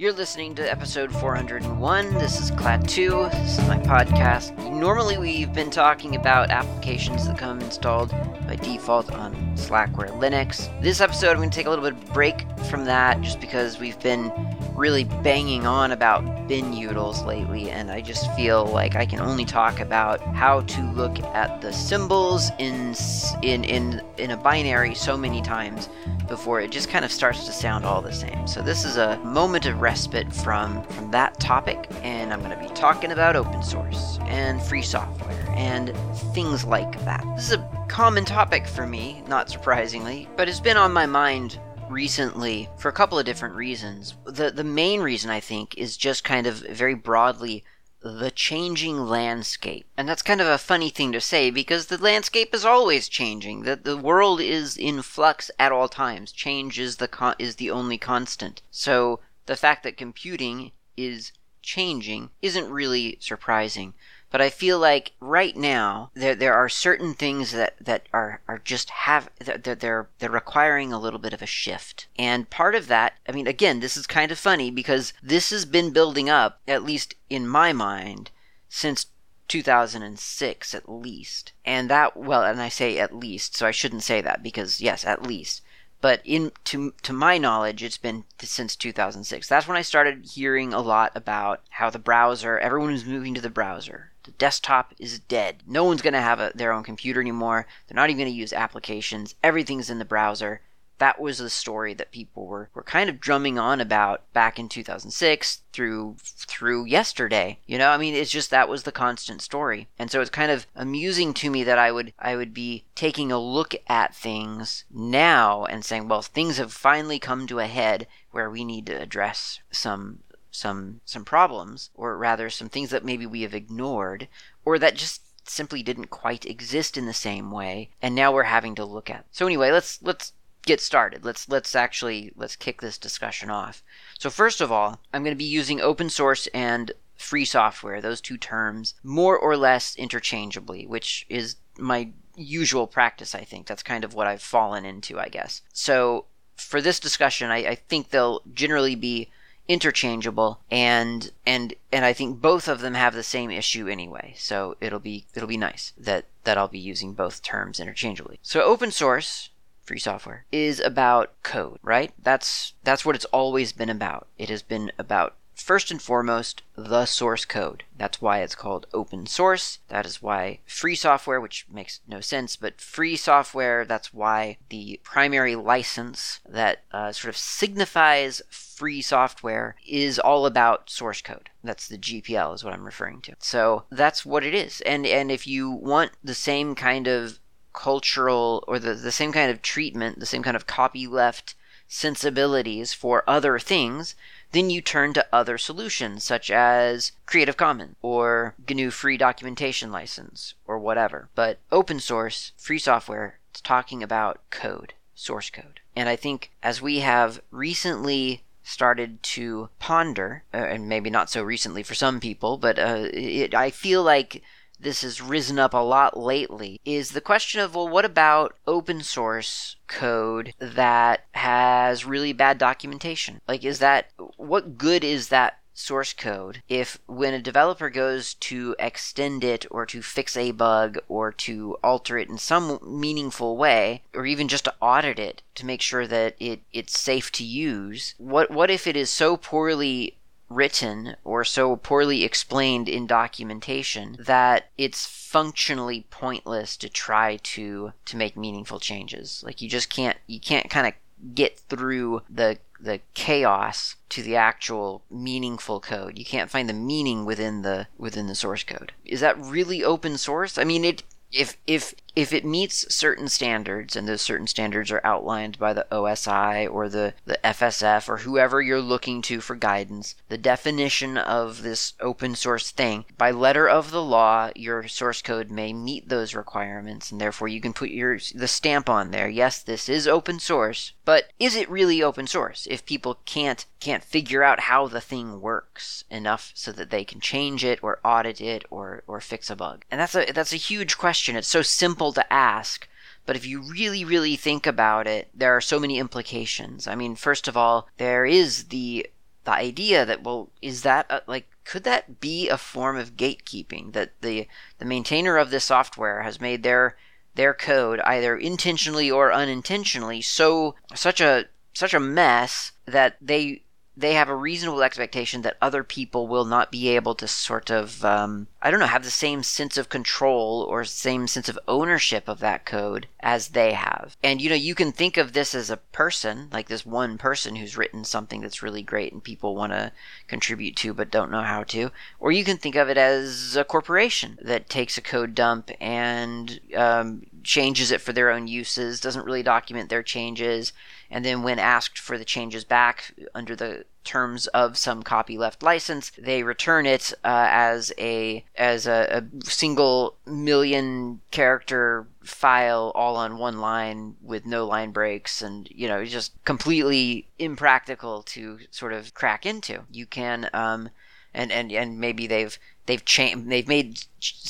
You're listening to episode 401. This is Klaatu. This is my podcast. Normally, we've been talking about applications that come installed by default on Slackware Linux. This episode, I'm going to take a little bit of break from that just because we've been really banging on about binutils lately, and I just feel like I can only talk about how to look at the symbols in in in in a binary so many times before it just kind of starts to sound all the same. So this is a moment of respite from from that topic, and I'm going to be talking about open source and free software and things like that. This is a common topic for me, not surprisingly, but it's been on my mind recently for a couple of different reasons. The the main reason I think is just kind of very broadly the changing landscape. And that's kind of a funny thing to say because the landscape is always changing. That the world is in flux at all times. Change is the con- is the only constant. So the fact that computing is changing isn't really surprising. But I feel like right now there there are certain things that, that are, are just have they're, they're they're requiring a little bit of a shift. And part of that, I mean, again, this is kind of funny because this has been building up, at least in my mind, since 2006 at least. And that well, and I say at least, so I shouldn't say that because yes, at least but in to to my knowledge it's been since 2006 that's when i started hearing a lot about how the browser everyone was moving to the browser the desktop is dead. No one's going to have a, their own computer anymore. They're not even going to use applications. Everything's in the browser. That was the story that people were, were kind of drumming on about back in 2006 through through yesterday. You know, I mean, it's just that was the constant story. And so it's kind of amusing to me that I would I would be taking a look at things now and saying, well, things have finally come to a head where we need to address some some some problems, or rather some things that maybe we have ignored, or that just simply didn't quite exist in the same way, and now we're having to look at. So anyway, let's let's get started. Let's let's actually let's kick this discussion off. So first of all, I'm going to be using open source and free software, those two terms, more or less interchangeably, which is my usual practice, I think. That's kind of what I've fallen into, I guess. So for this discussion, I, I think they'll generally be interchangeable and and and I think both of them have the same issue anyway. So it'll be it'll be nice that that I'll be using both terms interchangeably. So open source free software is about code, right? That's that's what it's always been about. It has been about first and foremost, the source code. That's why it's called open source. That is why free software, which makes no sense, but free software, that's why the primary license that uh, sort of signifies free software is all about source code. That's the GPL, is what I'm referring to. So that's what it is. And, and if you want the same kind of cultural or the, the same kind of treatment, the same kind of copyleft sensibilities for other things, then you turn to other solutions such as Creative Commons or GNU Free Documentation License or whatever. But open source, free software, it's talking about code, source code. And I think as we have recently started to ponder, uh, and maybe not so recently for some people, but uh, it, I feel like this has risen up a lot lately is the question of well, what about open source code that has really bad documentation? Like, is that what good is that source code if when a developer goes to extend it or to fix a bug or to alter it in some meaningful way or even just to audit it to make sure that it, it's safe to use what what if it is so poorly written or so poorly explained in documentation that it's functionally pointless to try to to make meaningful changes like you just can't you can't kind of get through the the chaos to the actual meaningful code. You can't find the meaning within the within the source code. Is that really open source? I mean, it if if if it meets certain standards and those certain standards are outlined by the OSI or the, the FSF or whoever you're looking to for guidance, the definition of this open source thing, by letter of the law, your source code may meet those requirements and therefore you can put your the stamp on there. Yes, this is open source, but is it really open source if people can't can't figure out how the thing works enough so that they can change it or audit it or or fix a bug? And that's a that's a huge question. It's so simple simple to ask, but if you really, really think about it, there are so many implications. I mean, first of all, there is the the idea that well, is that a, like could that be a form of gatekeeping that the the maintainer of this software has made their their code either intentionally or unintentionally so such a such a mess that they they have a reasonable expectation that other people will not be able to sort of um, I don't know have the same sense of control or same sense of ownership of that code as they have. And you know you can think of this as a person like this one person who's written something that's really great and people want to contribute to but don't know how to, or you can think of it as a corporation that takes a code dump and um, changes it for their own uses, doesn't really document their changes, and then when asked for the changes back under the terms of some copyleft license, they return it uh, as a as a, a, single million character file all on one line with no line breaks and you know just completely impractical to sort of crack into. You can um, and and and maybe they've they've changed they've made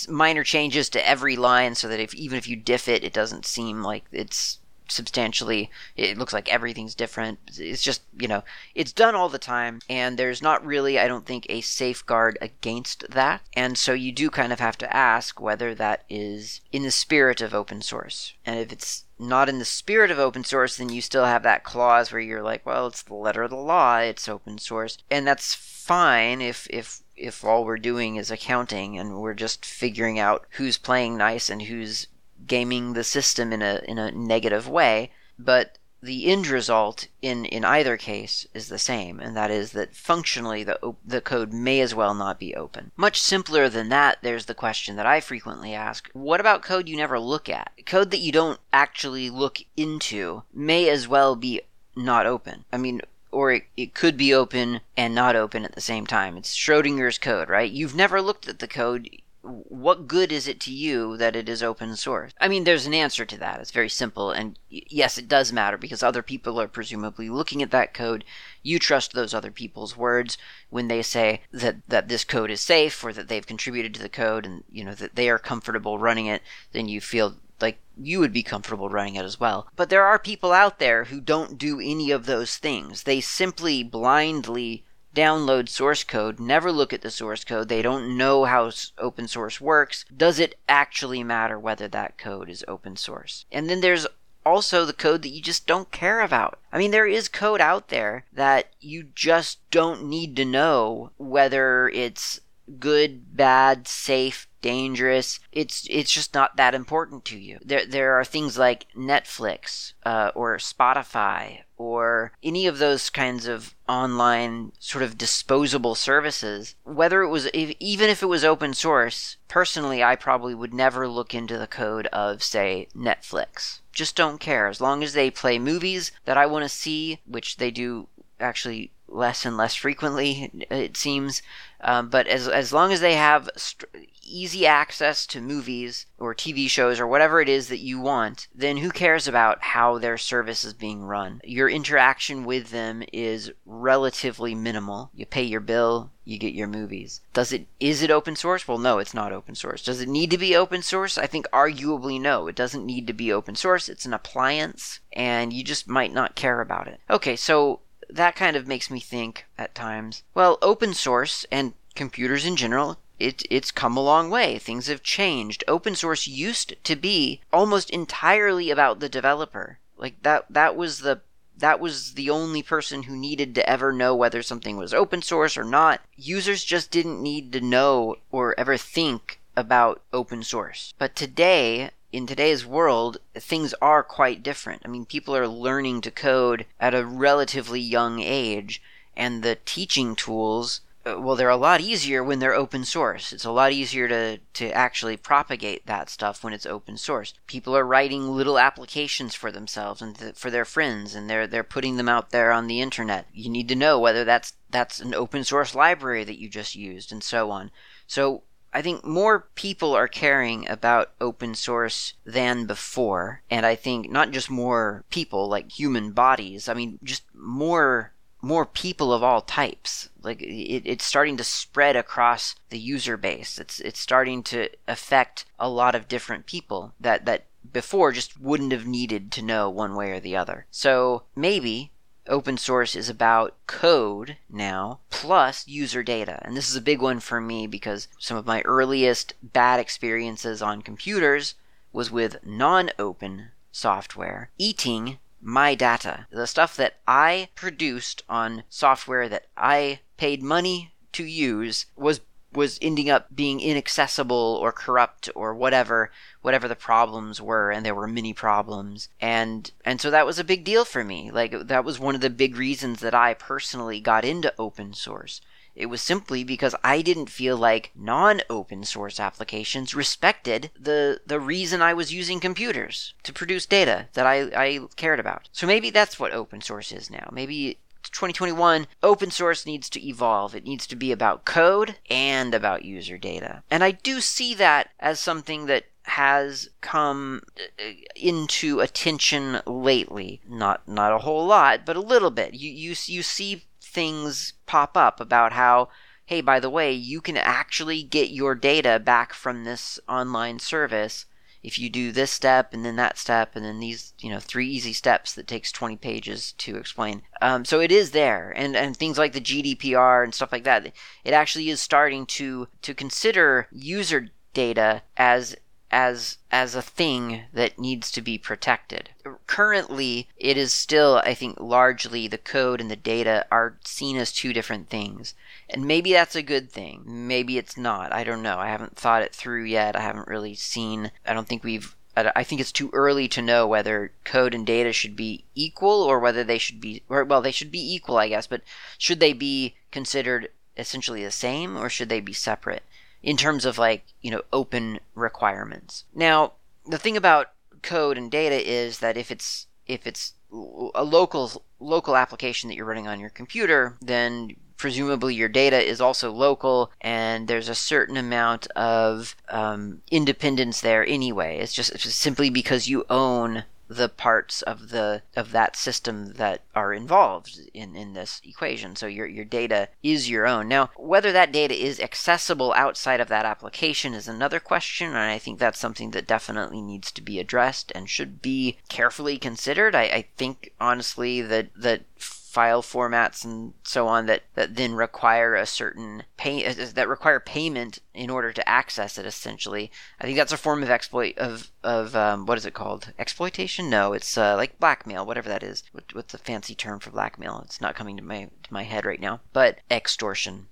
minor changes to every line so that if even if you diff it, it doesn't seem like it's substantially it looks like everything's different. It's just you know it's done all the time and there's not really i don't think a safeguard against that. And so you do kind of have to ask whether that is in the spirit of open source. And if it's not in the spirit of open source then you still have that clause where you're like well it's the letter of the law it's open source. And that's fine if if if all we're doing is accounting and we're just figuring out who's playing nice and who's gaming the system in a in a negative way, but the end result in, in either case is the same, and that is that functionally the, the code may as well not be open. Much simpler than that, there's the question that I frequently ask what about code you never look at? Code that you don't actually look into may as well be not open. I mean, or it, it could be open and not open at the same time. It's Schrodinger's code, right? You've never looked at the code what good is it to you that it is open source? I mean, there's an answer to that. It's very simple. And yes, it does matter because other people are presumably looking at that code. You trust those other people's words when they say that, that this code is safe or that they've contributed to the code and, you know, that they are comfortable running it. Then you feel like you would be comfortable running it as well. But there are people out there who don't do any of those things. They simply blindly download source code, never look at the source code. They don't know how open source works. Does it actually matter whether that code is open source? And then there's also the code that you just don't care about. I mean, there is code out there that you just don't need to know whether it's good, bad, safe, dangerous. It's it's just not that important to you. There there are things like Netflix uh, or Spotify or any of those kinds of online sort of disposable services. Whether it was if, even if it was open source, personally, I probably would never look into the code of say Netflix. Just don't care as long as they play movies that I want to see, which they do actually less and less frequently, it seems. Um, but as as long as they have st- easy access to movies or TV shows or whatever it is that you want, then who cares about how their service is being run? Your interaction with them is relatively minimal. You pay your bill, you get your movies. Does it is it open source? Well, no, it's not open source. Does it need to be open source? I think arguably no. It doesn't need to be open source. It's an appliance and you just might not care about it. Okay, so that kind of makes me think at times, well, open source and computers in general, it, it's come a long way. Things have changed. Open source used to be almost entirely about the developer. Like that that was the that was the only person who needed to ever know whether something was open source or not. Users just didn't need to know or ever think about open source. But today, in today's world, things are quite different. I mean, people are learning to code at a relatively young age, and the teaching tools, uh, well, they're a lot easier when they're open source. It's a lot easier to, to actually propagate that stuff when it's open source. People are writing little applications for themselves and th- for their friends, and they're they're putting them out there on the internet. You need to know whether that's that's an open source library that you just used, and so on. So I think more people are caring about open source than before. And I think not just more people, like human bodies, I mean, just more more people of all types. Like it, it's starting to spread across the user base. It's it's starting to affect a lot of different people that that before just wouldn't have needed to know one way or the other. So maybe open source is about code now plus user data. And this is a big one for me because some of my earliest bad experiences on computers was with non open software eating my data. The stuff that I produced on software that I paid money to use was was ending up being inaccessible or corrupt or whatever whatever the problems were and there were many problems and and so that was a big deal for me like that was one of the big reasons that I personally got into open source it was simply because I didn't feel like non-open source applications respected the the reason I was using computers to produce data that I, I cared about. So maybe that's what open source is now. Maybe 2021, open source needs to evolve. It needs to be about code and about user data. And I do see that as something that has come uh, into attention lately. Not not a whole lot, but a little bit. You you you see things pop up about how hey, by the way, you can actually get your data back from this online service if you do this step and then that step and then these you know three easy steps that takes 20 pages to explain. Um, so it is there. And and things like the gdpr and stuff like that it actually is starting to to consider user data as as as a thing that needs to be protected. Currently, it is still I think largely the code and the data are seen as two different things. And maybe that's a good thing. Maybe it's not. I don't know. I haven't thought it through yet. I haven't really seen. I don't think we've. I think it's too early to know whether code and data should be equal or whether they should be. Or, well, they should be equal, I guess, but should they be considered essentially the same or should they be separate in terms of like, you know, open requirements? Now, the thing about code and data is that if it's if it's a local local application that you're running on your computer, then presumably your data is also local and there's a certain amount of um, independence there anyway it's just, it's just simply because you own the parts of the of that system that are involved in, in this equation. So your your data is your own. Now, whether that data is accessible outside of that application is another question, and I think that's something that definitely needs to be addressed and should be carefully considered. I, I think honestly that that file formats and so on that, that then require a certain pay uh, that require payment in order to access it essentially. I think that's a form of exploit of of um, what is it called? Exploitation? No it's uh, like blackmail whatever that is. What, what's the fancy term for blackmail? It's not coming to my to my head right now but extortion.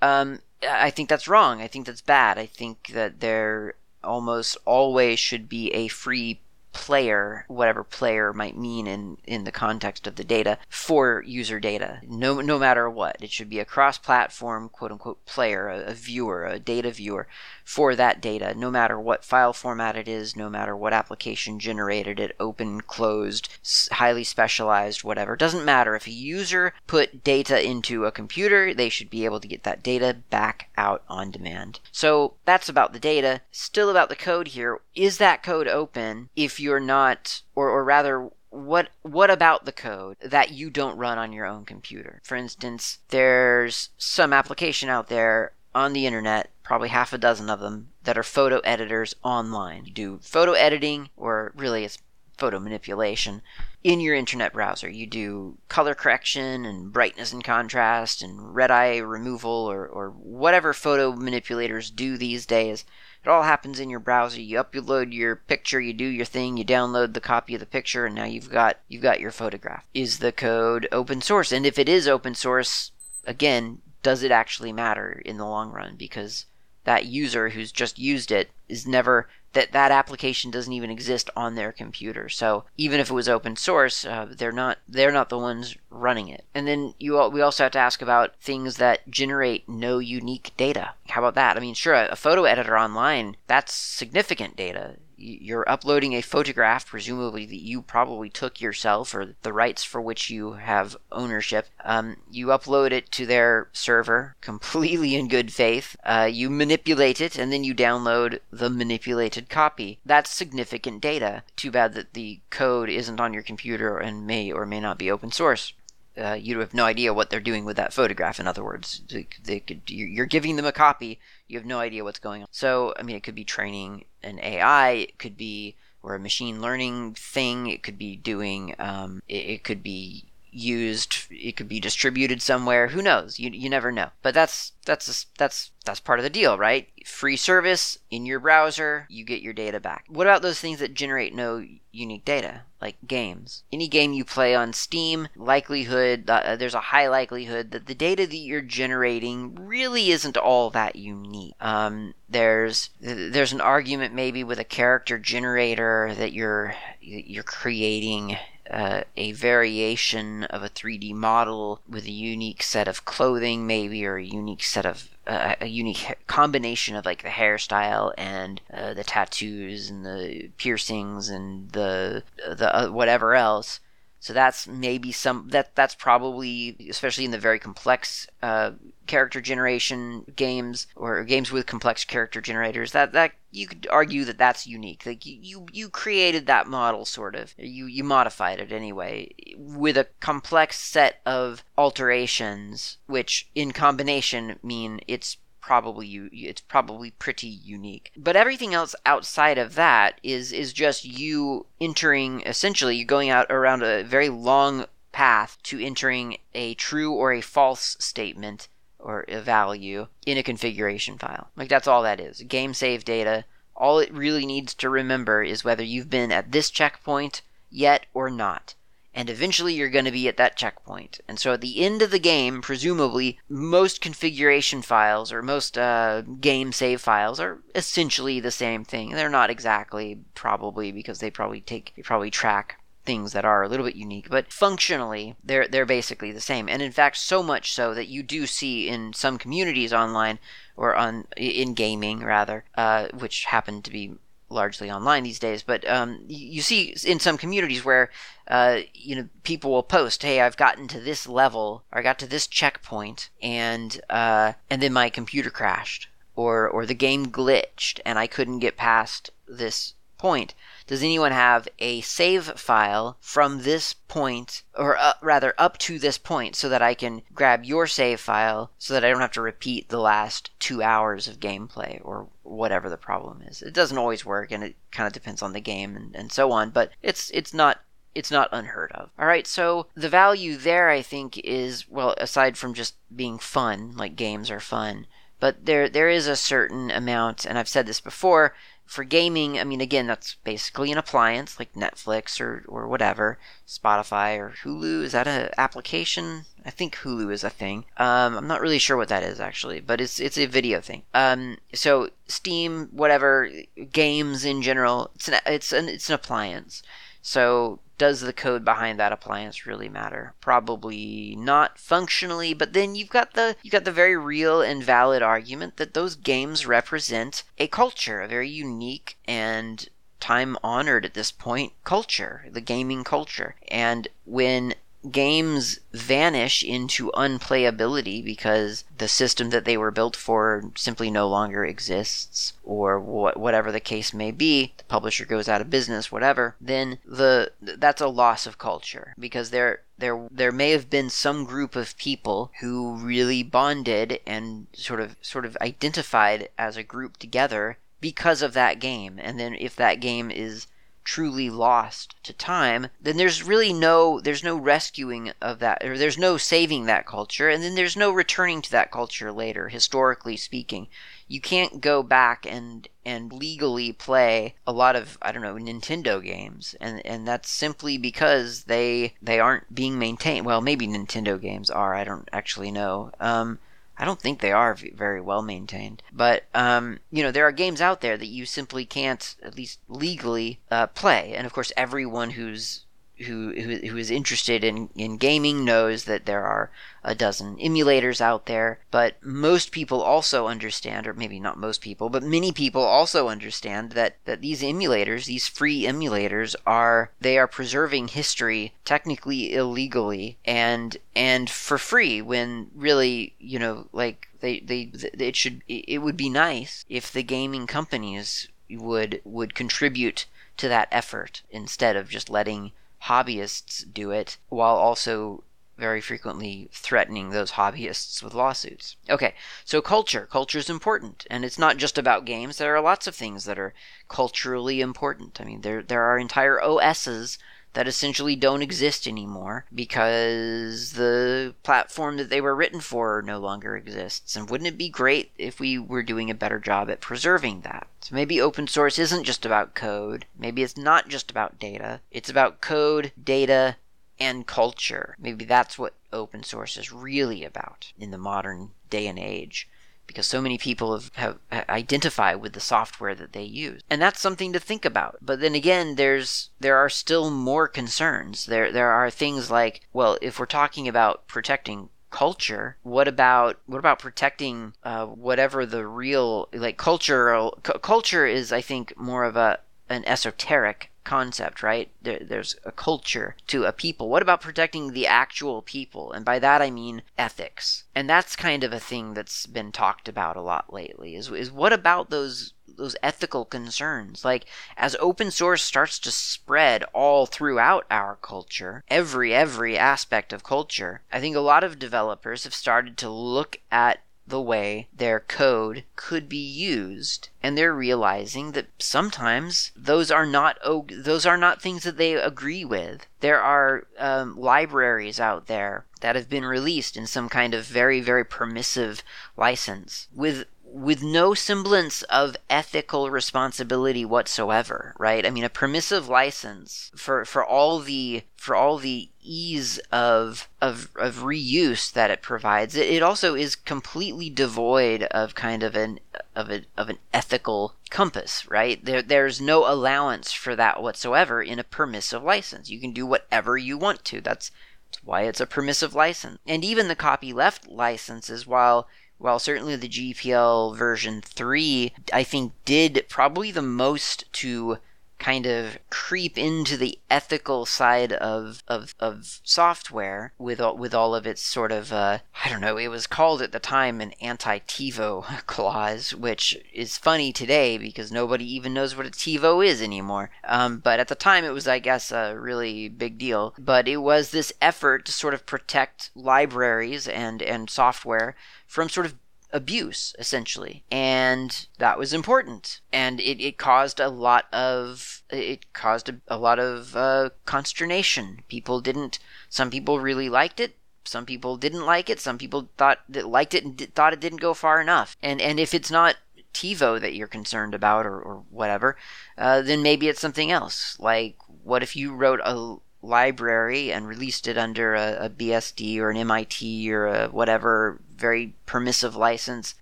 Um, i think that's wrong. I think that's bad. I think that there almost always should be a free player, whatever player might mean in, in the context of the data, for user data. No, no matter what. It should be a cross platform, quote unquote, player, a, a viewer, a data viewer for that data, no matter what file format it is, no matter what application generated it, open, closed, highly specialized, whatever. It doesn't matter. If a user put data into a computer, they should be able to get that data back out on demand. So that's about the data. Still about the code here. Is that code open if you're not, or, or rather, what what about the code that you don't run on your own computer? For instance, there's some application out there on the internet, probably half a dozen of them, that are photo editors online. You do photo editing, or really it's photo manipulation, in your internet browser. You do color correction and brightness and contrast and red eye removal or, or whatever photo manipulators do these days. It all happens in your browser. You upload your picture, you do your thing, you download the copy of the picture, and now you've got you've got your photograph. Is the code open source? And if it is open source, again, does it actually matter in the long run? Because that user who's just used it is never that that application doesn't even exist on their computer. So even if it was open source, uh, they're not they're not the ones running it. And then you we also have to ask about things that generate no unique data. How about that? I mean, sure, a photo editor online that's significant data you're uploading a photograph, presumably that you probably took yourself or the rights for which you have ownership. Um, you upload it to their server completely in good faith. Uh, you manipulate it and then you download the manipulated copy. That's significant data. Too bad that the code isn't on your computer and may or may not be open source. Uh, you have no idea what they're doing with that photograph. In other words, they, they could, you're giving them a copy. You have no idea what's going on. So, I mean, it could be training an AI. It could be or a machine learning thing. It could be doing. Um, it, it could be used. It could be distributed somewhere. Who knows? You you never know. But that's that's that's that's part of the deal, right? Free service in your browser, you get your data back. What about those things that generate no unique data, like games? Any game you play on Steam, likelihood uh, there's a high likelihood that the data that you're generating really isn't all that unique. Um, there's there's an argument maybe with a character generator that you're you're creating uh, a variation of a 3D model with a unique set of clothing, maybe, or a unique set of uh, a unique combination of like the hairstyle and uh, the tattoos and the piercings and the the uh, whatever else. So that's maybe some that that's probably especially in the very complex uh, character generation games or games with complex character generators that that you could argue that that's unique. Like you you created that model sort of you you modified it anyway with a complex set of alterations, which in combination mean it's probably it's probably pretty unique. But everything else outside of that is is just you entering essentially you're going out around a very long path to entering a true or a false statement or a value in a configuration file. Like that's all that is. Game save data. All it really needs to remember is whether you've been at this checkpoint yet or not and eventually you're going to be at that checkpoint. And so at the end of the game, presumably, most configuration files or most uh, game save files are essentially the same thing. They're not exactly, probably, because they probably take, they probably track things that are a little bit unique, but functionally they're they're basically the same. And in fact, so much so that you do see in some communities online or on in gaming rather, uh, which happen to be largely online these days, but um, you see in some communities where uh, you know people will post, "Hey, I've gotten to this level, or I got to this checkpoint, and uh, and then my computer crashed, or or the game glitched, and I couldn't get past this point." Does anyone have a save file from this point, or uh, rather up to this point, so that I can grab your save file so that I don't have to repeat the last two hours of gameplay or whatever the problem is? It doesn't always work, and it kind of depends on the game and, and so on, but it's it's not it's not unheard of. All right, so the value there, I think, is well, aside from just being fun, like games are fun, but there there is a certain amount, and I've said this before for gaming, I mean, again, that's basically an appliance like Netflix or, or whatever, Spotify or Hulu. Is that an application? I think Hulu is a thing. Um, I'm not really sure what that is actually, but it's it's a video thing. Um, so Steam, whatever, games in general, it's an it's an it's an appliance. So does the code behind that appliance really matter? Probably not functionally, but then you've got the you've got the very real and valid argument that those games represent a culture, a very unique and time honored at this point culture, the gaming culture. And when games vanish into unplayability because the system that they were built for simply no longer exists, or wh- whatever the case may be, the publisher goes out of business, whatever, then the that's a loss of culture because there there there may have been some group of people who really bonded and sort of sort of identified as a group together because of that game, and then if that game is truly lost to time, then there's really no there's no rescuing of that or there's no saving that culture and then there's no returning to that culture later historically speaking. You can't go back and and legally play a lot of I don't know Nintendo games and and that's simply because they they aren't being maintained. Well, maybe Nintendo games are. I don't actually know. Um I don't think they are very well maintained. But um, you know, there are games out there that you simply can't, at least legally, uh, play. And of course, everyone who's who, who, who is interested in, in gaming knows that there are a dozen emulators out there, but most people also understand, or maybe not most people, but many people also understand that, that these emulators, these free emulators, are they are preserving history technically illegally and and for free when really, you know, like they, they it should it would be nice if the gaming companies would would contribute to that effort instead of just letting hobbyists do it while also very frequently threatening those hobbyists with lawsuits. Okay, so culture. Culture is important, and it's not just about games. There are lots of things that are culturally important. I mean, there there are entire OSs that essentially don't exist anymore because the platform that they were written for no longer exists. And wouldn't it be great if we were doing a better job at preserving that? So maybe open source isn't just about code. Maybe it's not just about data. It's about code, data, and culture. Maybe that's what open source is really about in the modern day and age because so many people have, have, identify with the software that they use. And that's something to think about. But then again there's there are still more concerns. There there are things like well if we're talking about protecting culture what about what about protecting uh, whatever the real like culture culture is i think more of a an esoteric concept, right? There, there's a culture to a people. What about protecting the actual people? And by that I mean ethics. And that's kind of a thing that's been talked about a lot lately. Is is what about those those ethical concerns? Like as open source starts to spread all throughout our culture, every every aspect of culture, I think a lot of developers have started to look at the way their code could be used and they're realizing that sometimes those are not those are not things that they agree with. There are um, libraries out there that have been released in some kind of very very permissive license with with no semblance of ethical responsibility whatsoever, right? I mean, a permissive license for, for all the for all the ease of of of reuse that it provides, it, it also is completely devoid of kind of an of a of an ethical compass, right? There there's no allowance for that whatsoever in a permissive license. You can do whatever you want to. That's, that's why it's a permissive license. And even the copyleft licenses, while while certainly the GPL version 3, I think, did probably the most to kind of creep into the ethical side of of, of software with all, with all of its sort of uh, I don't know it was called at the time an anti-TiVo clause which is funny today because nobody even knows what a TiVo is anymore. Um, but at the time it was I guess a really big deal. But it was this effort to sort of protect libraries and and software from sort of abuse essentially. And that was important. And it, it caused a lot of it caused a, a lot of uh, consternation. People didn't some people really liked it some people didn't like it some people thought that liked it and d- thought it didn't go far enough. And and if it's not TiVo that you're concerned about or, or whatever, uh, then maybe it's something else. Like, what if you wrote a library and released it under a, a BSD or an MIT or a whatever very permissive license,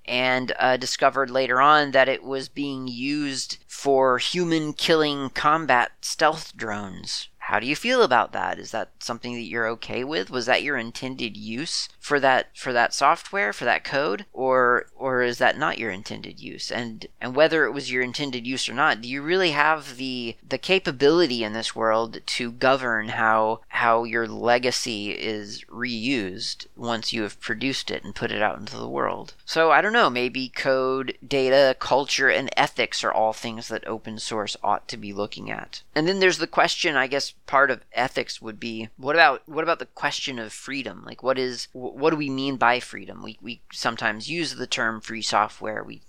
and uh, discovered later on that it was being used for human killing combat stealth drones. How do you feel about that? Is that something that you're okay with? Was that your intended use for that for that software, for that code, or or is that not your intended use? And and whether it was your intended use or not, do you really have the the capability in this world to govern how how your legacy is reused once you have produced it and put it out into the world? So I don't know, maybe code, data, culture, and ethics are all things that open source ought to be looking at. And then there's the question, I guess part of ethics would be what about what about the question of freedom? Like what is what do we mean by freedom? We we sometimes use the term free software. We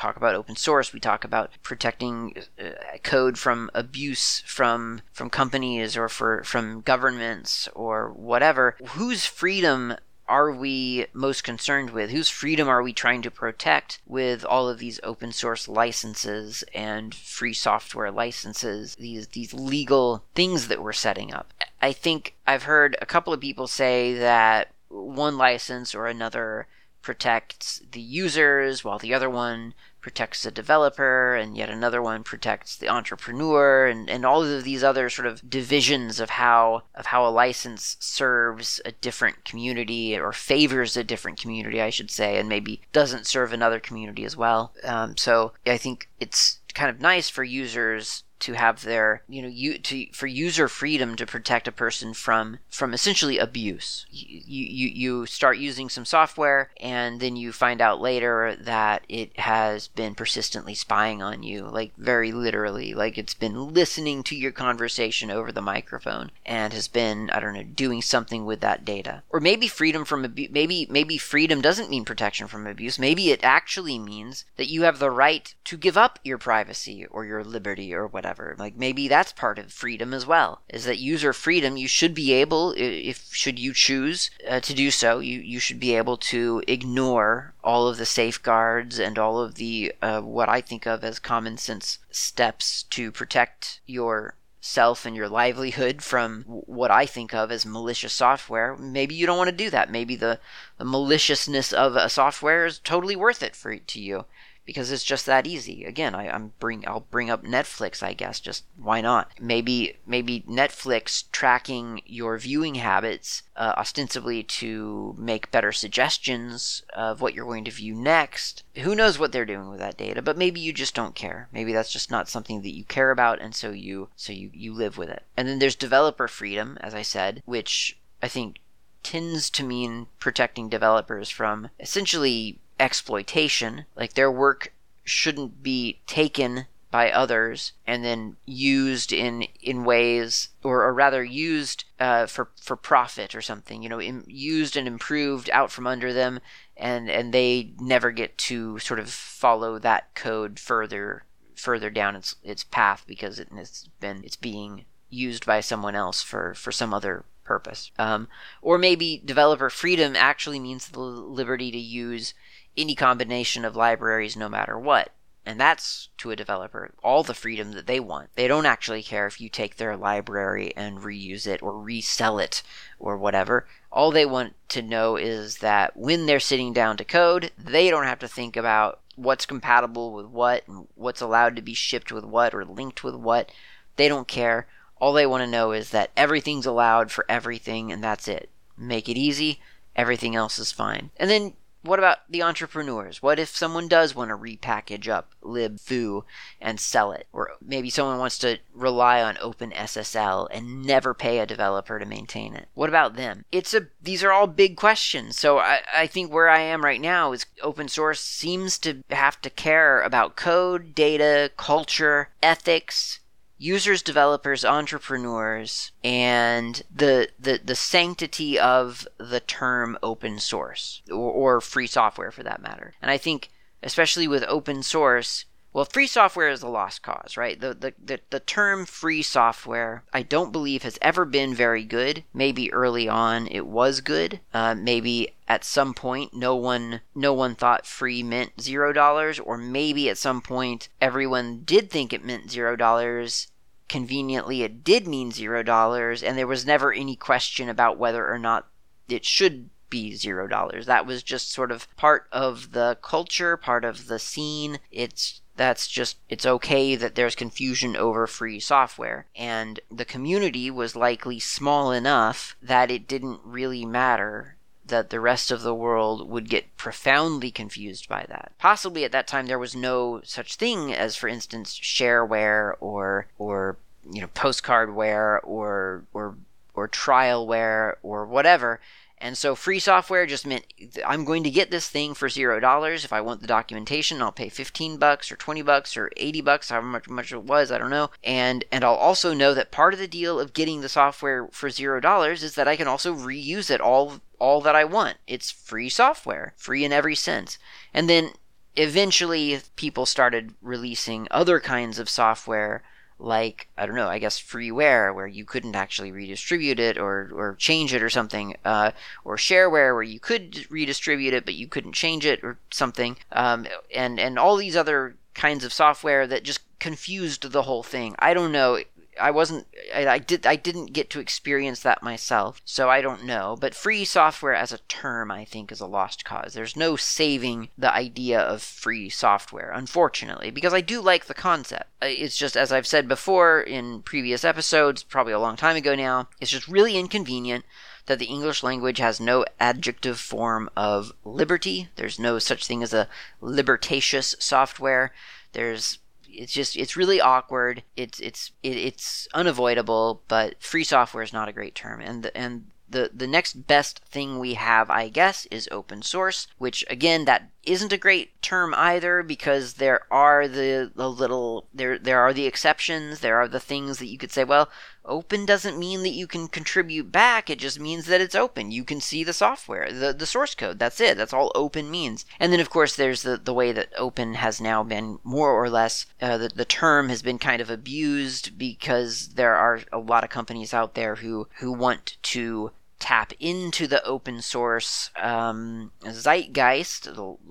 talk about open source. We talk about protecting uh, code from abuse from from companies or for from governments or whatever. Whose freedom are we most concerned with? Whose freedom are we trying to protect with all of these open source licenses and free software licenses, these these legal things that we're setting up? I think I've heard a couple of people say that one license or another protects the users while the other one protects the developer, and yet another one protects the entrepreneur, and, and all of these other sort of divisions of how of how a license serves a different community or favors a different community, I should say, and maybe doesn't serve another community as well. Um, so I think it's kind of nice for users to have their you know you to for user freedom to protect a person from from essentially abuse. You you you start using some software and then you find out later that it has been persistently spying on you like very literally. Like it's been listening to your conversation over the microphone and has been i don't know doing something with that data. Or maybe freedom from abuse maybe maybe freedom doesn't mean protection from abuse. Maybe it actually means that you have the right to give up your privacy or your liberty or whatever whatever. Like maybe that's part of freedom as well. Is that user freedom? You should be able, if should you choose uh, to do so, you you should be able to ignore all of the safeguards and all of the uh, what I think of as common sense steps to protect your self and your livelihood from what I think of as malicious software, maybe you don't want to do that. Maybe the, the maliciousness of a software is totally worth it for to you because it's just that easy. Again, I, am bring I'll bring up Netflix, I guess. Just why not? Maybe maybe Netflix tracking your viewing habits uh, ostensibly to make better suggestions of what you're going to view next. Who knows what they're doing with that data? But maybe you just don't care. Maybe that's just not something that you care about, and so you so you you live with it. And then there's developer freedom, as I said, which I think tends to mean protecting developers from essentially exploitation. Like their work shouldn't be taken by others and then used in in ways or, or rather used uh, for for profit or something you know used and improved out from under them and and they never get to sort of follow that code further further down its its path because it, has been it's being used by someone else for for some other purpose um, or maybe developer freedom actually means the liberty to use any combination of libraries no matter what. And that's to a developer all the freedom that they want. They don't actually care if you take their library and reuse it or resell it or whatever. All they want to know is that when they're sitting down to code, they don't have to think about what's compatible with what and what's allowed to be shipped with what or linked with what. They don't care. All they want to know is that everything's allowed for everything and that's it. Make it easy, everything else is fine. And then what about the entrepreneurs? What if someone does want to repackage up libfoo and sell it? Or maybe someone wants to rely on OpenSSL and never pay a developer to maintain it. What about them? It's a these are all big questions. So I, I think where I am right now is open source seems to have to care about code, data, culture, ethics, users, developers, entrepreneurs, and the the, the sanctity of the term open source or, or free software for that matter. And I think especially with open source, well, free software is a lost cause, right? The, the, the, the, term free software, I don't believe has ever been very good. Maybe early on it was good. Uh, maybe at some point no one no one thought free meant zero dollars, or maybe at some point everyone did think it meant zero dollars. Conveniently, it did mean zero dollars, and there was never any question about whether or not it should be zero dollars. That was just sort of part of the culture, part of the scene. It's that's just it's okay that there's confusion over free software and the community was likely small enough that it didn't really matter that the rest of the world would get profoundly confused by that. Possibly at that time there was no such thing as for instance shareware or or you know postcardware or or or trialware or whatever and so free software just meant I'm going to get this thing for zero dollars. If I want the documentation, I'll pay 15 bucks or 20 bucks or 80 bucks, however much, much it was, I don't know. And and I'll also know that part of the deal of getting the software for zero dollars is that I can also reuse it all all that I want. It's free software, free in every sense. And then eventually people started releasing other kinds of software like I don't know, I guess freeware where you couldn't actually redistribute it or or change it or something, uh, or shareware where you could redistribute it but you couldn't change it or something, um, and and all these other kinds of software that just confused the whole thing. I don't know I wasn't I, I, did I didn't get to experience that myself, so I don't know. But free software as a term I think is a lost cause. There's no saving the idea of free software, unfortunately, because I do like the concept. It's just as I've said before in previous episodes, probably a long time ago now, it's just really inconvenient that the English language has no adjective form of liberty. There's no such thing as a libertatious software. There's it's just it's really awkward. It's it's it, it's unavoidable, but free software is not a great term. And the, and the the next best thing we have, I guess, is open source, which again that isn't a great term either because there are the, the little there there are the exceptions there are the things that you could say well open doesn't mean that you can contribute back it just means that it's open. You can see the software the, the source code that's it that's all open means. And then of course there's the, the way that open has now been more or less uh, the, the term has been kind of abused because there are a lot of companies out there who who want to tap into the open source um, zeitgeist,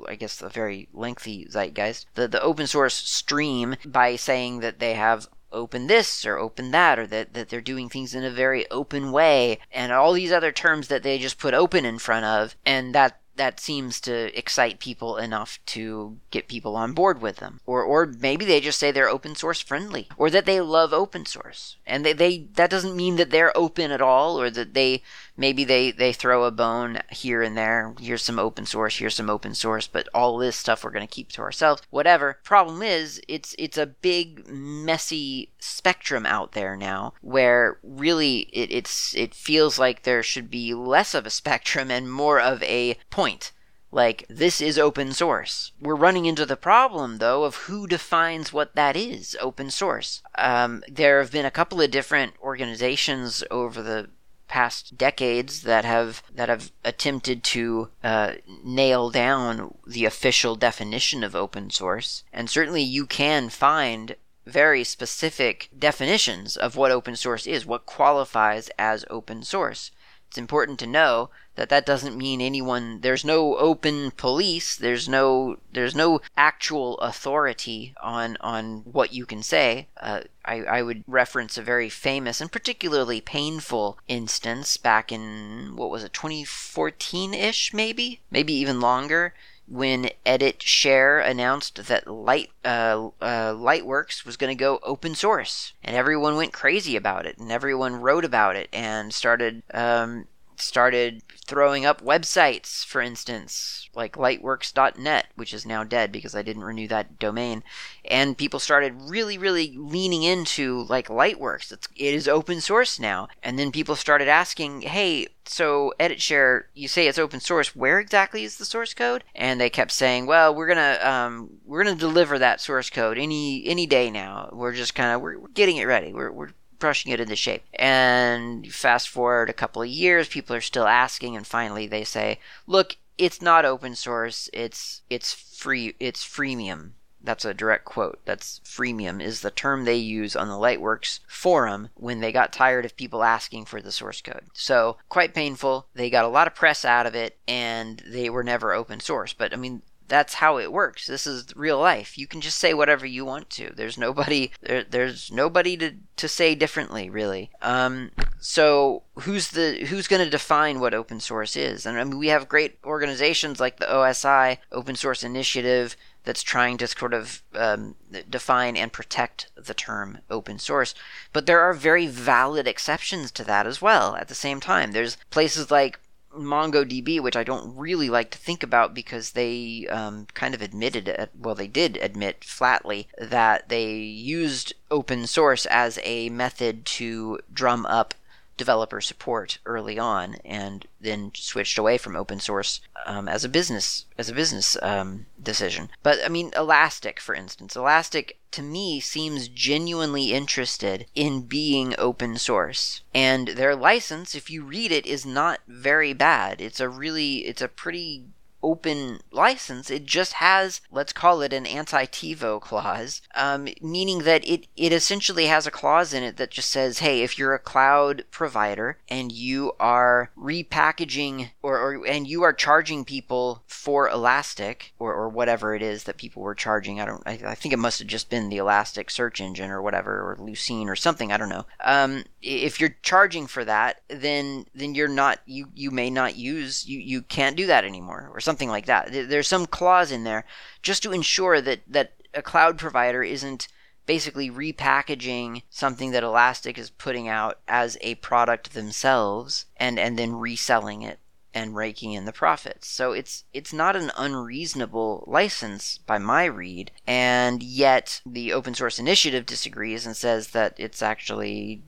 I guess the very lengthy zeitgeist, the, the open source stream by saying that they have open this or open that or that, that they're doing things in a very open way and all these other terms that they just put open in front of and that that seems to excite people enough to get people on board with them. Or or maybe they just say they're open source friendly or that they love open source. And they, they that doesn't mean that they're open at all or that they maybe they they throw a bone here and there here's some open source here's some open source but all this stuff we're going to keep to ourselves whatever problem is it's it's a big messy spectrum out there now where really it, it's it feels like there should be less of a spectrum and more of a point like, this is open source. We're running into the problem, though, of who defines what that is open source. Um, there have been a couple of different organizations over the past decades that have that have attempted to uh, nail down the official definition of open source, and certainly you can find very specific definitions of what open source is, what qualifies as open source. It's important to know that that doesn't mean anyone there's no open police there's no there's no actual authority on on what you can say. Uh, I, I would reference a very famous and particularly painful instance back in what was it 2014-ish maybe? Maybe even longer when EditShare announced that Light uh, uh, Lightworks was going to go open source, and everyone went crazy about it, and everyone wrote about it, and started um, started throwing up websites, for instance, like lightworks.net, which is now dead because I didn't renew that domain. And people started really, really leaning into like Lightworks. It's, it is open source now. And then people started asking, hey, so EditShare, you say it's open source. Where exactly is the source code? And they kept saying, well, we're gonna um, we're gonna deliver that source code any any day now. We're just kind of we're, we're getting it ready. We're we're brushing it into shape. And fast forward a couple of years, people are still asking, and finally they say, "Look, it's not open source. It's it's free. It's freemium." That's a direct quote. That's freemium is the term they use on the Lightworks forum when they got tired of people asking for the source code. So, quite painful. They got a lot of press out of it and they were never open source. But I mean, that's how it works. This is real life. You can just say whatever you want to. There's nobody there, there's nobody to, to say differently, really. Um, so who's the who's going to define what open source is? And I mean, we have great organizations like the OSI Open Source Initiative that's trying to sort of um, define and protect the term open source. But there are very valid exceptions to that as well. At the same time, there's places like MongoDB, which I don't really like to think about because they um, kind of admitted, well, they did admit flatly that they used open source as a method to drum up developer support early on, and then switched away from open source um, as a business as a business um, decision. But I mean, Elastic, for instance, Elastic to me seems genuinely interested in being open source, and their license, if you read it, is not very bad. It's a really, it's a pretty open license. It just has, let's call it an anti-TiVo clause, um, meaning that it, it essentially has a clause in it that just says, hey, if you're a cloud provider and you are repackaging or, or and you are charging people for Elastic or, or whatever it is that people were charging, I don't, I, I think it must have just been the Elastic search engine or whatever, or Lucene or something, I don't know. Um, if you're charging for that, then then you're not you you may not use you you can't do that anymore or something like that. There's some clause in there just to ensure that that a cloud provider isn't basically repackaging something that Elastic is putting out as a product themselves and and then reselling it and raking in the profits. So it's it's not an unreasonable license by my read, and yet the open source initiative disagrees and says that it's actually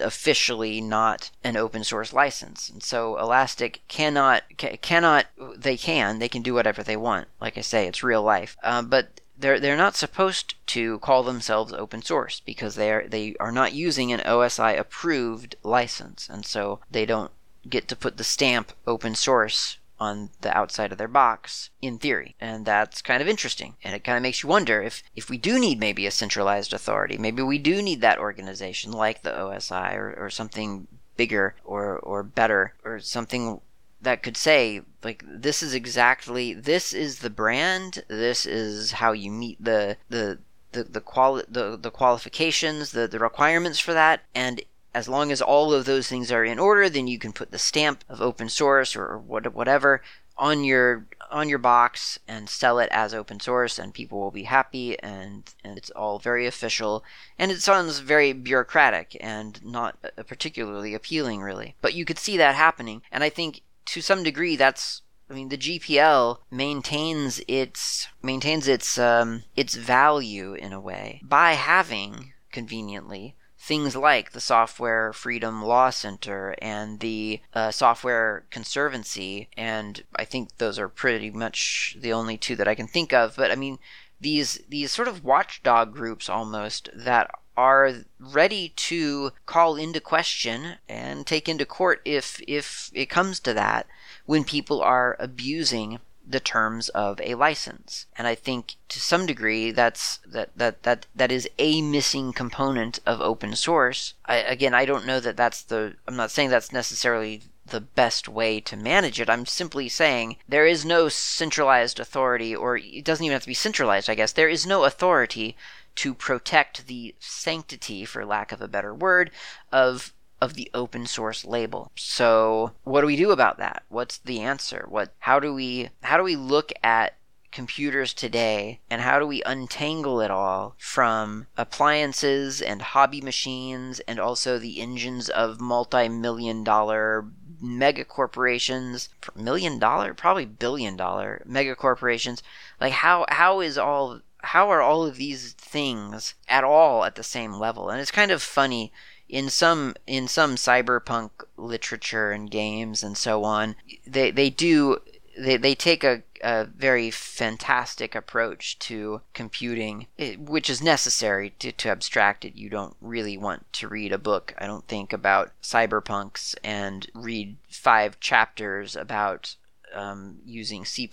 officially not an open source license. And so Elastic cannot ca- cannot they can they can do whatever they want. Like I say, it's real life. Um, but they're they're not supposed to call themselves open source because they are they are not using an OSI approved license, and so they don't get to put the stamp open source on the outside of their box in theory. And that's kind of interesting. And it kind of makes you wonder if if we do need maybe a centralized authority maybe we do need that organization like the osi or, or something bigger or or better or something that could say like this is exactly this is the brand this is how you meet the the the the, quali- the, the qualifications the, the requirements for that. And as long as all of those things are in order, then you can put the stamp of open source or whatever on your on your box and sell it as open source and people will be happy and, and it's all very official and it sounds very bureaucratic and not particularly appealing really. But you could see that happening and i think to some degree that's I mean, the GPL maintains its maintains its um, its value in a way by having conveniently things like the Software Freedom Law Center and the uh, Software Conservancy, and I think those are pretty much the only two that I can think of. But I mean, these these sort of watchdog groups almost that are ready to call into question and take into court if if it comes to that when people are abusing the terms of a license. And I think to some degree that's that that that that is a missing component of open source. I, again, I don't know that that's the I'm not saying that's necessarily the best way to manage it. I'm simply saying there is no centralized authority or it doesn't even have to be centralized, I guess. There is no authority to protect the sanctity, for lack of a better word, of of the open source label. So, what do we do about that? What's the answer? What how do we how do we look at computers today and how do we untangle it all from appliances and hobby machines and also the engines of multi-million dollar mega corporations million dollar probably billion dollar mega corporations like how how is all how are all of these things at all at the same level and it's kind of funny in some in some cyberpunk literature and games and so on, they they do they, they take a, a very fantastic approach to computing, eh, which is necessary to, to abstract it. You don't really want to read a book, I don't think, about cyberpunks and read five chapters about um, using C++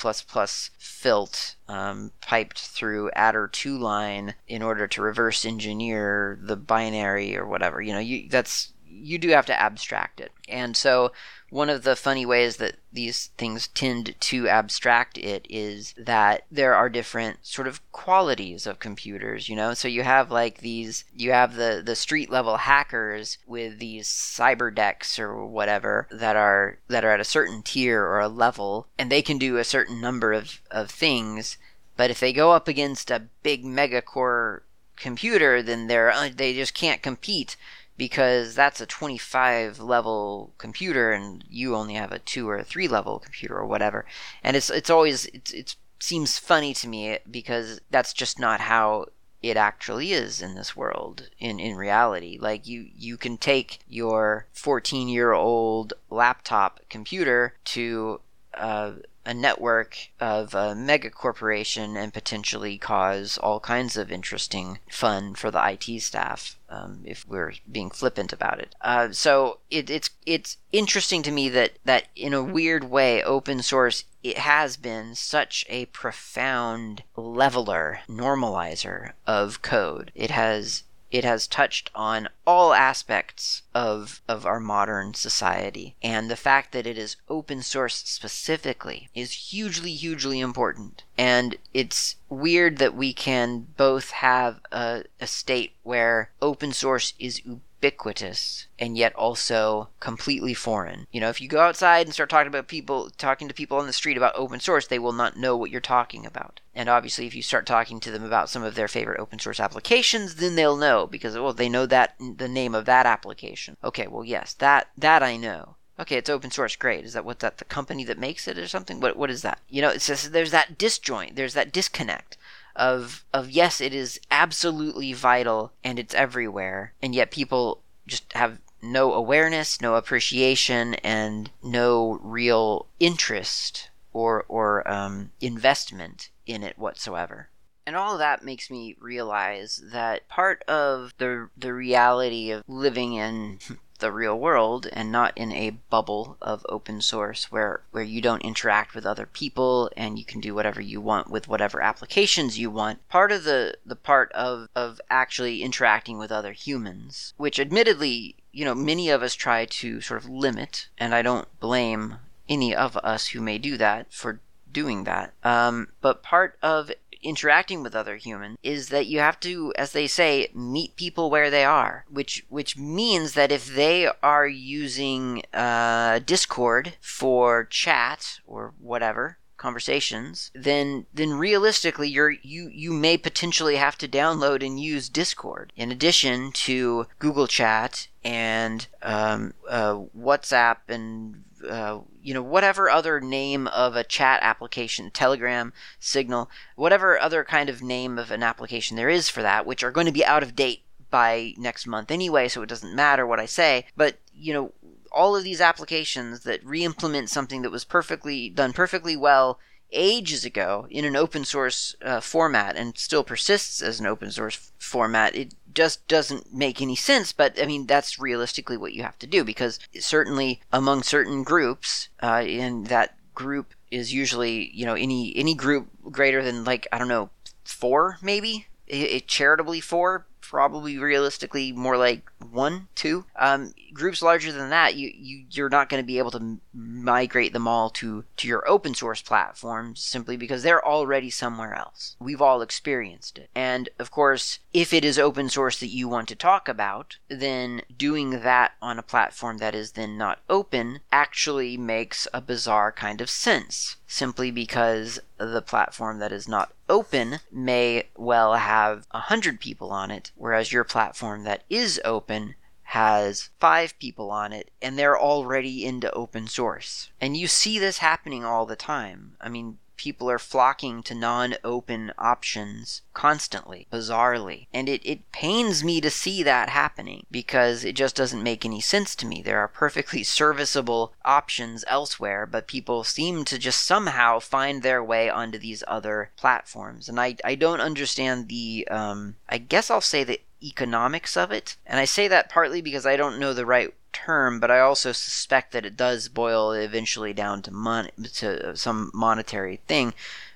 filt um, piped through addr2line in order to reverse engineer the binary or whatever. You know, you, that's you do have to abstract it. And so one of the funny ways that these things tend to abstract it is that there are different sort of qualities of computers, you know? So you have like these you have the the street level hackers with these cyber decks or whatever that are that are at a certain tier or a level and they can do a certain number of of things, but if they go up against a big mega core computer, then they're uh, they just can't compete because that's a 25 level computer and you only have a 2 or a 3 level computer or whatever. And it's it's always it's it seems funny to me because that's just not how it actually is in this world in in reality. Like you you can take your 14 year old laptop computer to uh, a network of a mega corporation and potentially cause all kinds of interesting fun for the IT staff um, if we're being flippant about it. Uh, so it, it's it's interesting to me that that in a weird way, open source it has been such a profound leveler, normalizer of code. It has it has touched on all aspects of of our modern society. And the fact that it is open source specifically is hugely hugely important. And it's weird that we can both have a, a state where open source is ubiquitous and yet also completely foreign. You know, if you go outside and start talking about people, talking to people on the street about open source, they will not know what you're talking about. And obviously, if you start talking to them about some of their favorite open source applications, then they'll know because well, they know that the name of that application. Okay, well, yes, that that I know. Okay, it's open source. Great. Is that what that the company that makes it or something? What what is that? You know, it's just there's that disjoint. There's that disconnect of of yes, it is absolutely vital and it's everywhere, and yet people just have no awareness, no appreciation, and no real interest or or um, investment in it whatsoever. And all of that makes me realize that part of the the reality of living in the real world and not in a bubble of open source where where you don't interact with other people and you can do whatever you want with whatever applications you want. Part of the the part of of actually interacting with other humans which admittedly you know many of us try to sort of limit and i don't blame any of us who may do that for doing that. Um, but part of interacting with other humans is that you have to, as they say, meet people where they are, which which means that if they are using uh, Discord for chat or whatever conversations, then then realistically you're you you may potentially have to download and use Discord. In addition to Google Chat and um, uh, WhatsApp and uh, you know whatever other name of a chat application telegram signal whatever other kind of name of an application there is for that which are going to be out of date by next month anyway so it doesn't matter what i say. But you know all of these applications that re-implement something that was perfectly done perfectly well ages ago in an open source uh, format and still persists as an open source format, it just doesn't make any sense. But I mean, that's realistically what you have to do because certainly among certain groups, uh, that group is usually you know any any group greater than like I don't know four maybe it, charitably four probably realistically more like one, two. Um, groups larger than that, you, you you're not going to be able to migrate them all to to your open source platforms simply because they're already somewhere else. We've all experienced it, and of course, if it is open source that you want to talk about, then doing that on a platform that is then not open actually makes a bizarre kind of sense simply because the platform that is not open may well have a hundred people on it, whereas your platform that is open has five people on it and they're already into open source. And you see this happening all the time. I mean, people are flocking to non open options constantly, bizarrely. And it, it pains me to see that happening because it just doesn't make any sense to me. There are perfectly serviceable options elsewhere, but people seem to just somehow find their way onto these other platforms. And I, I don't understand the, um, I guess I'll say the economics of it. And I say that partly because I don't know the right term, but I also suspect that it does boil eventually down to mon- to some monetary thing.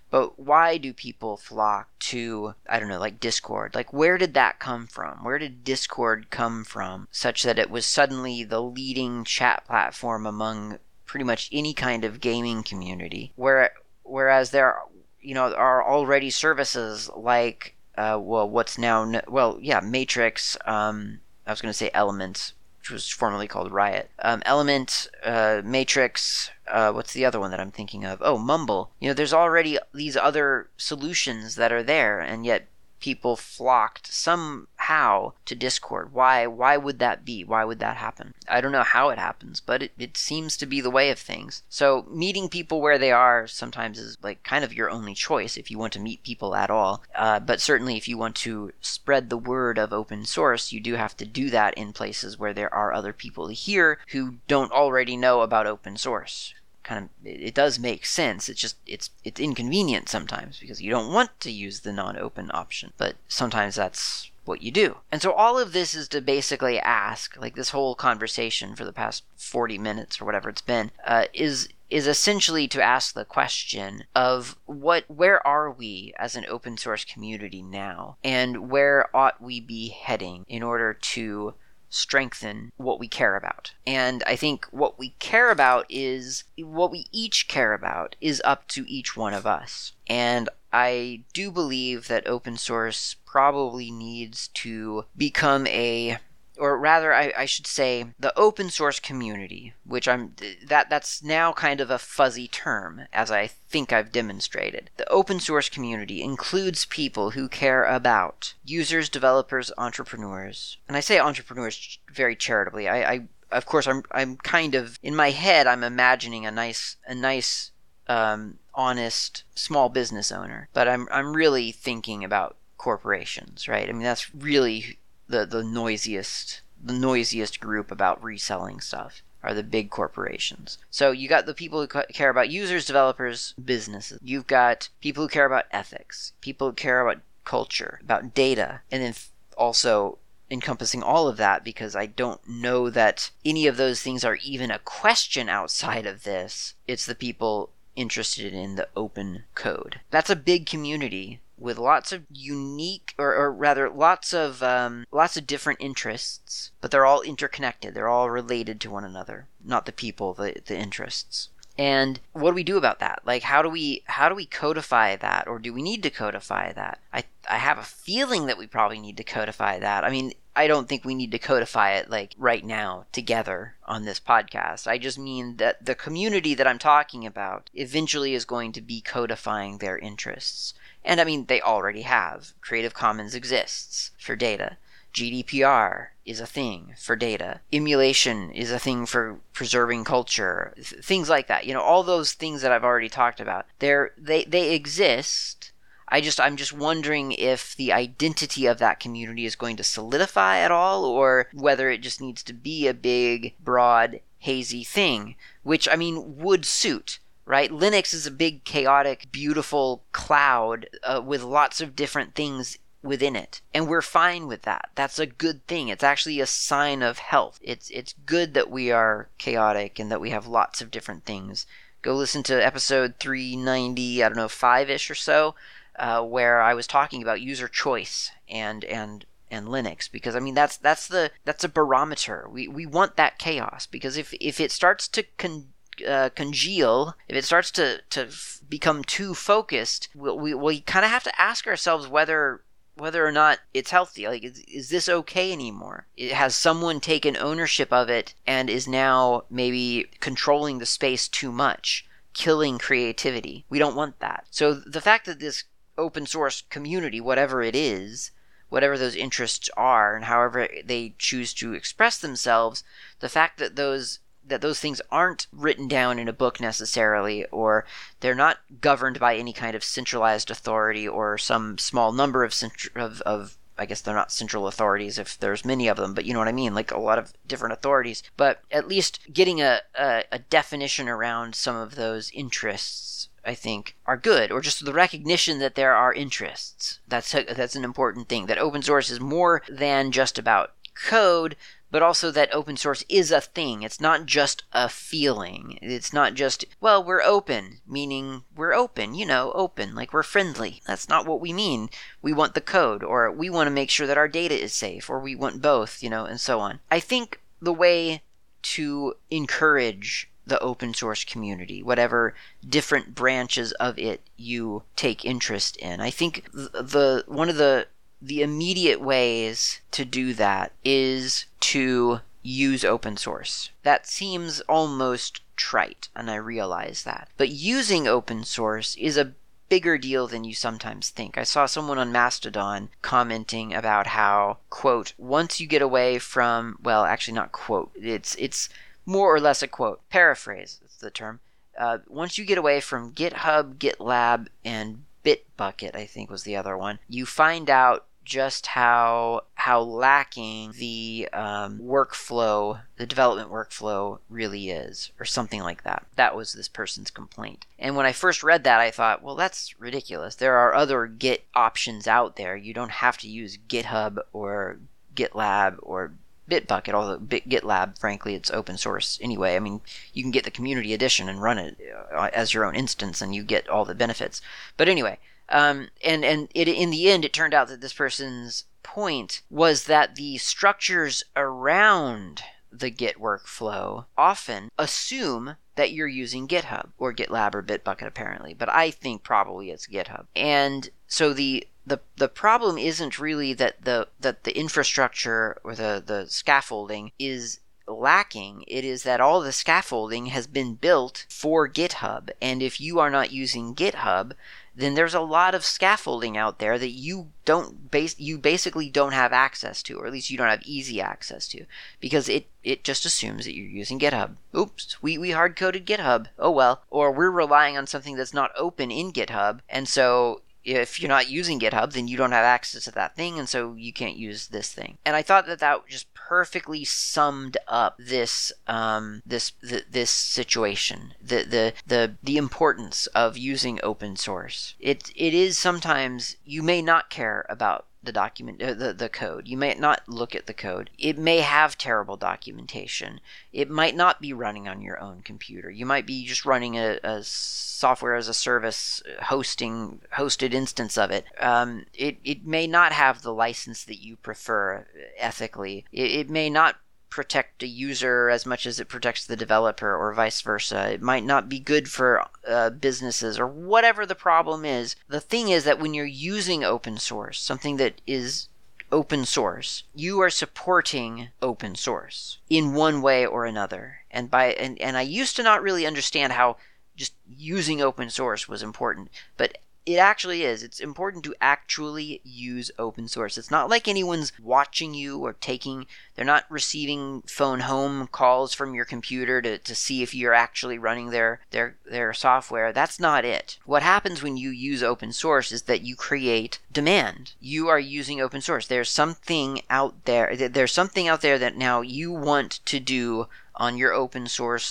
But why do people flock to, I don't know, like Discord? Like, where did that come from? Where did Discord come from such that it was suddenly the leading chat platform among pretty much any kind of gaming community? Where, whereas there, you know, are already services like, uh, well, what's now, well, yeah, Matrix, um, I was going to say Elements, which was formerly called Riot. Um, Element, uh, Matrix, uh, what's the other one that I'm thinking of? Oh, Mumble. You know, there's already these other solutions that are there, and yet people flocked somehow to Discord. Why why would that be? Why would that happen? I don't know how it happens, but it, it seems to be the way of things. So meeting people where they are sometimes is like kind of your only choice if you want to meet people at all. Uh, but certainly if you want to spread the word of open source, you do have to do that in places where there are other people here who don't already know about open source kind of it, does make sense. It's just it's it's inconvenient sometimes because you don't want to use the non-open option, but sometimes that's what you do. And so all of this is to basically ask, like this whole conversation for the past 40 minutes or whatever it's been, uh, is is essentially to ask the question of what where are we as an open source community now and where ought we be heading in order to strengthen what we care about. And I think what we care about is what we each care about is up to each one of us. And I do believe that open source probably needs to become a or rather I, I, should say the open source community which i'm that that's now kind of a fuzzy term as i think i've demonstrated the open source community includes people who care about users developers entrepreneurs and i say entrepreneurs very charitably i, I of course, I'm I'm kind of in my head. I'm imagining a nice a nice um, honest small business owner, but I'm I'm really thinking about corporations, right? I mean, that's really the the noisiest the noisiest group about reselling stuff are the big corporations. So you got the people who care about users, developers, businesses. You've got people who care about ethics, people who care about culture, about data, and then also encompassing all of that because I don't know that any of those things are even a question outside of this. It's the people interested in the open code. That's a big community with lots of unique or, or rather lots of um, lots of different interests but they're all interconnected. They're all related to one another not the people the, the interests. And what do we do about that? Like how do we how do we codify that or do we need to codify that? I i have a feeling that we probably need to codify that. I mean I don't think we need to codify it like right now together on this podcast. I just mean that the community that I'm talking about eventually is going to be codifying their interests. And I mean, they already have. Creative Commons exists for data. GDPR is a thing for data. Emulation is a thing for preserving culture. Th- things like that. You know, all those things that I've already talked about. They're, they they exist I just I'm just wondering if the identity of that community is going to solidify at all or whether it just needs to be a big broad hazy thing, which I mean would suit right? Linux is a big, chaotic, beautiful cloud uh, with lots of different things within it. And we're fine with that. That's a good thing. It's actually a sign of health. It's it's good that we are chaotic and that we have lots of different things. Go listen to episode 390, I don't know, 5ish or so uh, where I was talking about user choice and and and Linux because I mean that's that's the that's a barometer. We we want that chaos because if if it starts to con, uh, congeal, if it starts to to f- become too focused, we we, we kind of have to ask ourselves whether whether or not it's healthy. Like, is, is this okay anymore? It, has someone taken ownership of it and is now maybe controlling the space too much, killing creativity? We don't want that. So the fact that this open source community, whatever it is, whatever those interests are, and however they choose to express themselves, the fact that those that those things aren't written down in a book necessarily, or they're not governed by any kind of centralized authority or some small number of of, of I guess they're not central authorities if there's many of them, but you know what I mean, like a lot of different authorities. But at least getting a, a, a definition around some of those interests I think, are good, or just the recognition that there are interests. That's that's an important thing. That open source is more than just about code, but also that open source is a thing. It's not just a feeling. It's not just, well, we're open, meaning we're open, you know, open, like we're friendly. That's not what we mean. We want the code, or we want to make sure that our data is safe, or we want both, you know, and so on. I think the way to encourage the open source community, whatever different branches of it you take interest in. I think the one of the the immediate ways to do that is to use open source. That seems almost trite, and I realize that. But using open source is a bigger deal than you sometimes think. I saw someone on Mastodon commenting about how, quote, once you get away from, well, actually not quote, it's, it's more or less a quote. Paraphrase, that's the term. Uh, once you get away from GitHub, GitLab, and Bitbucket, I think was the other one, you find out just how how lacking the um, workflow, the development workflow, really is, or something like that. That was this person's complaint. And when I first read that, I thought, well, that's ridiculous. There are other Git options out there. You don't have to use GitHub or GitLab or Bitbucket, although GitLab, frankly, it's open source anyway. I mean, you can get the community edition and run it uh, as your own instance, and you get all the benefits. But anyway, um, and and it, in the end, it turned out that this person's point was that the structures around the Git workflow often assume that you're using GitHub or GitLab or Bitbucket apparently, but I think probably it's GitHub. And so the the the problem isn't really that the that the infrastructure or the the scaffolding is lacking. It is that all the scaffolding has been built for GitHub. And if you are not using GitHub, then there's a lot of scaffolding out there that you don't base you basically don't have access to, or at least you don't have easy access to, because it it just assumes that you're using GitHub. Oops, we we hard coded GitHub. Oh well, or we're relying on something that's not open in GitHub, and so if you're not using GitHub, then you don't have access to that thing, and so you can't use this thing. And I thought that that just perfectly summed up this um, this th- this situation, the the the the importance of using open source. It it is sometimes you may not care about the document uh, the, the code. You may not look at the code. It may have terrible documentation. It might not be running on your own computer. You might be just running a, a software as a service hosting hosted instance of it. Um, it, it may not have the license that you prefer ethically. It, it may not protect a user as much as it protects the developer or vice versa. It might not be good for uh, businesses or whatever the problem is. The thing is that when you're using open source, something that is open source, you are supporting open source in one way or another. And by and, and I used to not really understand how just using open source was important, but it actually is. It's important to actually use open source. It's not like anyone's watching you or taking, they're not receiving phone home calls from your computer to, to see if you're actually running their, their, their software. That's not it. What happens when you use open source is that you create demand. You are using open source. There's something out there, there's something out there that now you want to do on your open source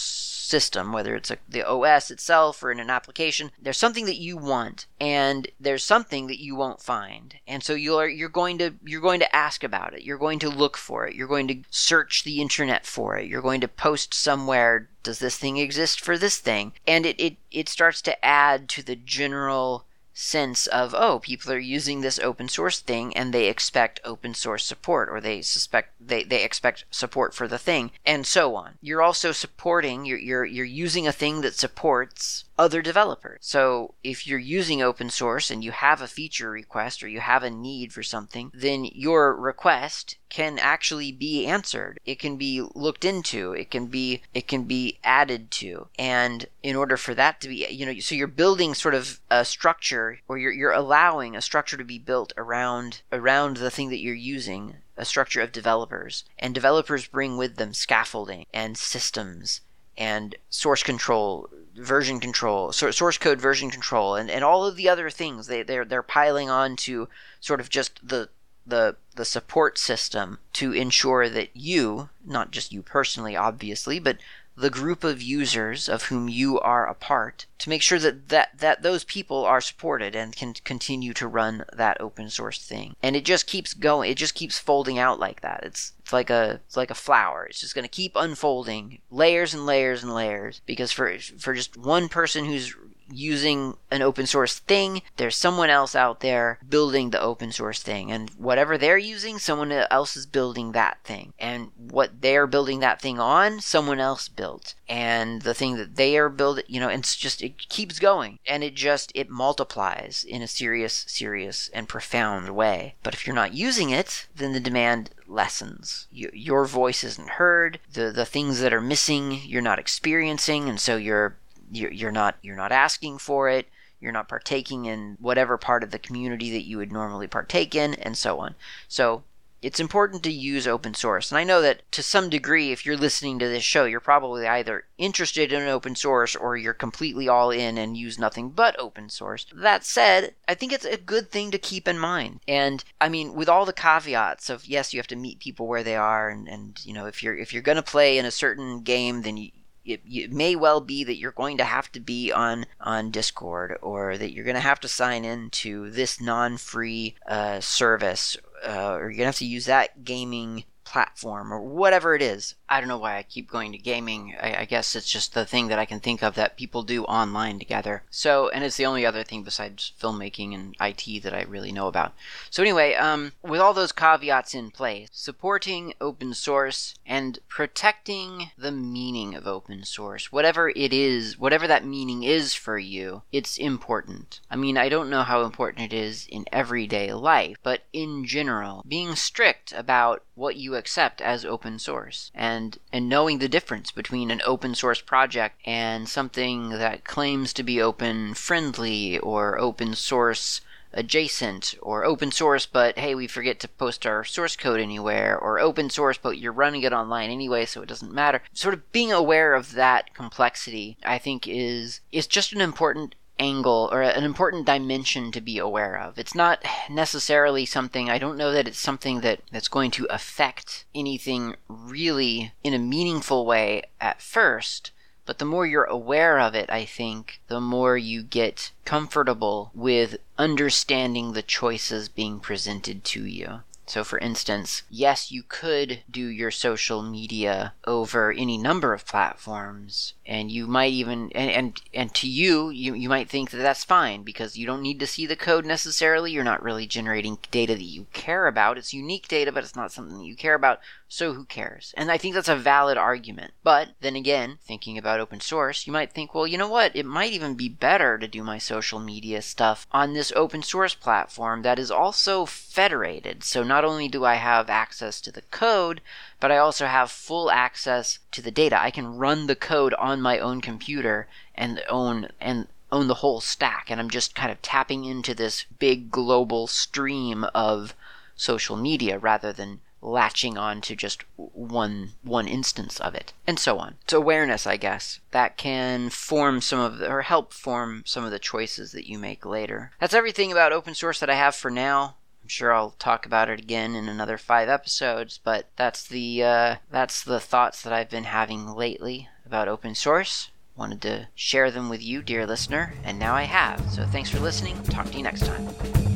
system, whether it's a, the OS itself or in an application. There's something that you want, and there's something that you won't find, and so you're you're going to you're going to ask about it. You're going to look for it. You're going to search the internet for it. You're going to post somewhere. Does this thing exist for this thing? And it, it, it starts to add to the general sense of oh people are using this open source thing and they expect open source support or they suspect they, they expect support for the thing and so on. You're also supporting you're, you're you're using a thing that supports other developers. So if you're using open source and you have a feature request or you have a need for something then your request can actually be answered. It can be looked into. It can be it can be added to. And in order for that to be you know so you're building sort of a structure or you're, you're allowing a structure to be built around around the thing that you're using a structure of developers. And developers bring with them scaffolding and systems and source control version control source code version control and, and all of the other things they, they're, they're piling on to sort of just the the the support system to ensure that you not just you personally obviously but the group of users of whom you are a part to make sure that, that, that those people are supported and can continue to run that open source thing. And it just keeps going. It just keeps folding out like that. It's, it's like a it's like a flower. It's just going to keep unfolding layers and layers and layers because for for just one person who's using an open source thing, there's someone else out there building the open source thing. And whatever they're using, someone else is building that thing. And what they're building that thing on, someone else built. And the thing that they are building, you know, it's just, it keeps going. And it just, it multiplies in a serious, serious, and profound way. But if you're not using it, then the demand lessens. your voice isn't heard. The, the things that are missing, you're not experiencing. And so you're you're not you're not asking for it. You're not partaking in whatever part of the community that you would normally partake in and so on. So it's important to use open source. And i know that to some degree if you're listening to this show you're probably either interested in open source or you're completely all in and use nothing but open source. That said i think it's a good thing to keep in mind. And i mean with all the caveats of yes you have to meet people where they are and, and you know if you're if you're going to play in a certain game then you, it, it, may well be that you're going to have to be on on Discord or that you're going to have to sign in to this non-free uh, service uh, or you're going to have to use that gaming platform or whatever it is. I don't know why I keep going to gaming. I, I, guess it's just the thing that I can think of that people do online together. So, and it's the only other thing besides filmmaking and IT that I really know about. So, anyway, um, with all those caveats in place, supporting open source and protecting the meaning of open source, whatever it is, whatever that meaning is for you, it's important. I mean, I don't know how important it is in everyday life, but in general, being strict about what you accept as open source. And and knowing the difference between an open source project and something that claims to be open friendly or open source adjacent or open source but hey we forget to post our source code anywhere or open source but you're running it online anyway so it doesn't matter. Sort of being aware of that complexity i think is is just an important angle or an important dimension to be aware of. It's not necessarily something I don't know that it's something that that's going to affect anything really in a meaningful way at first, but the more you're aware of it, I think, the more you get comfortable with understanding the choices being presented to you. So, for instance, yes, you could do your social media over any number of platforms, and you might even and and, and to you, you you might think that that's fine because you don't need to see the code necessarily. You're not really generating data that you care about. It's unique data, but it's not something that you care about. So who cares? And I think that's a valid argument. But then again, thinking about open source, you might think, well, you know what? It might even be better to do my social media stuff on this open source platform that is also federated. So not only do I have access to the code, but I also have full access to the data. I can run the code on my own computer and own and own the whole stack and I'm just kind of tapping into this big global stream of social media rather than latching on to just one one instance of it and so on. It's awareness i guess that can form some of the, or help form some of the choices that you make later. That's everything about open source that i have for now. I'm sure i'll talk about it again in another five episodes but that's the uh, that's the thoughts that i've been having lately about open source. Wanted to share them with you dear listener and now i have. So thanks for listening. Talk to you next time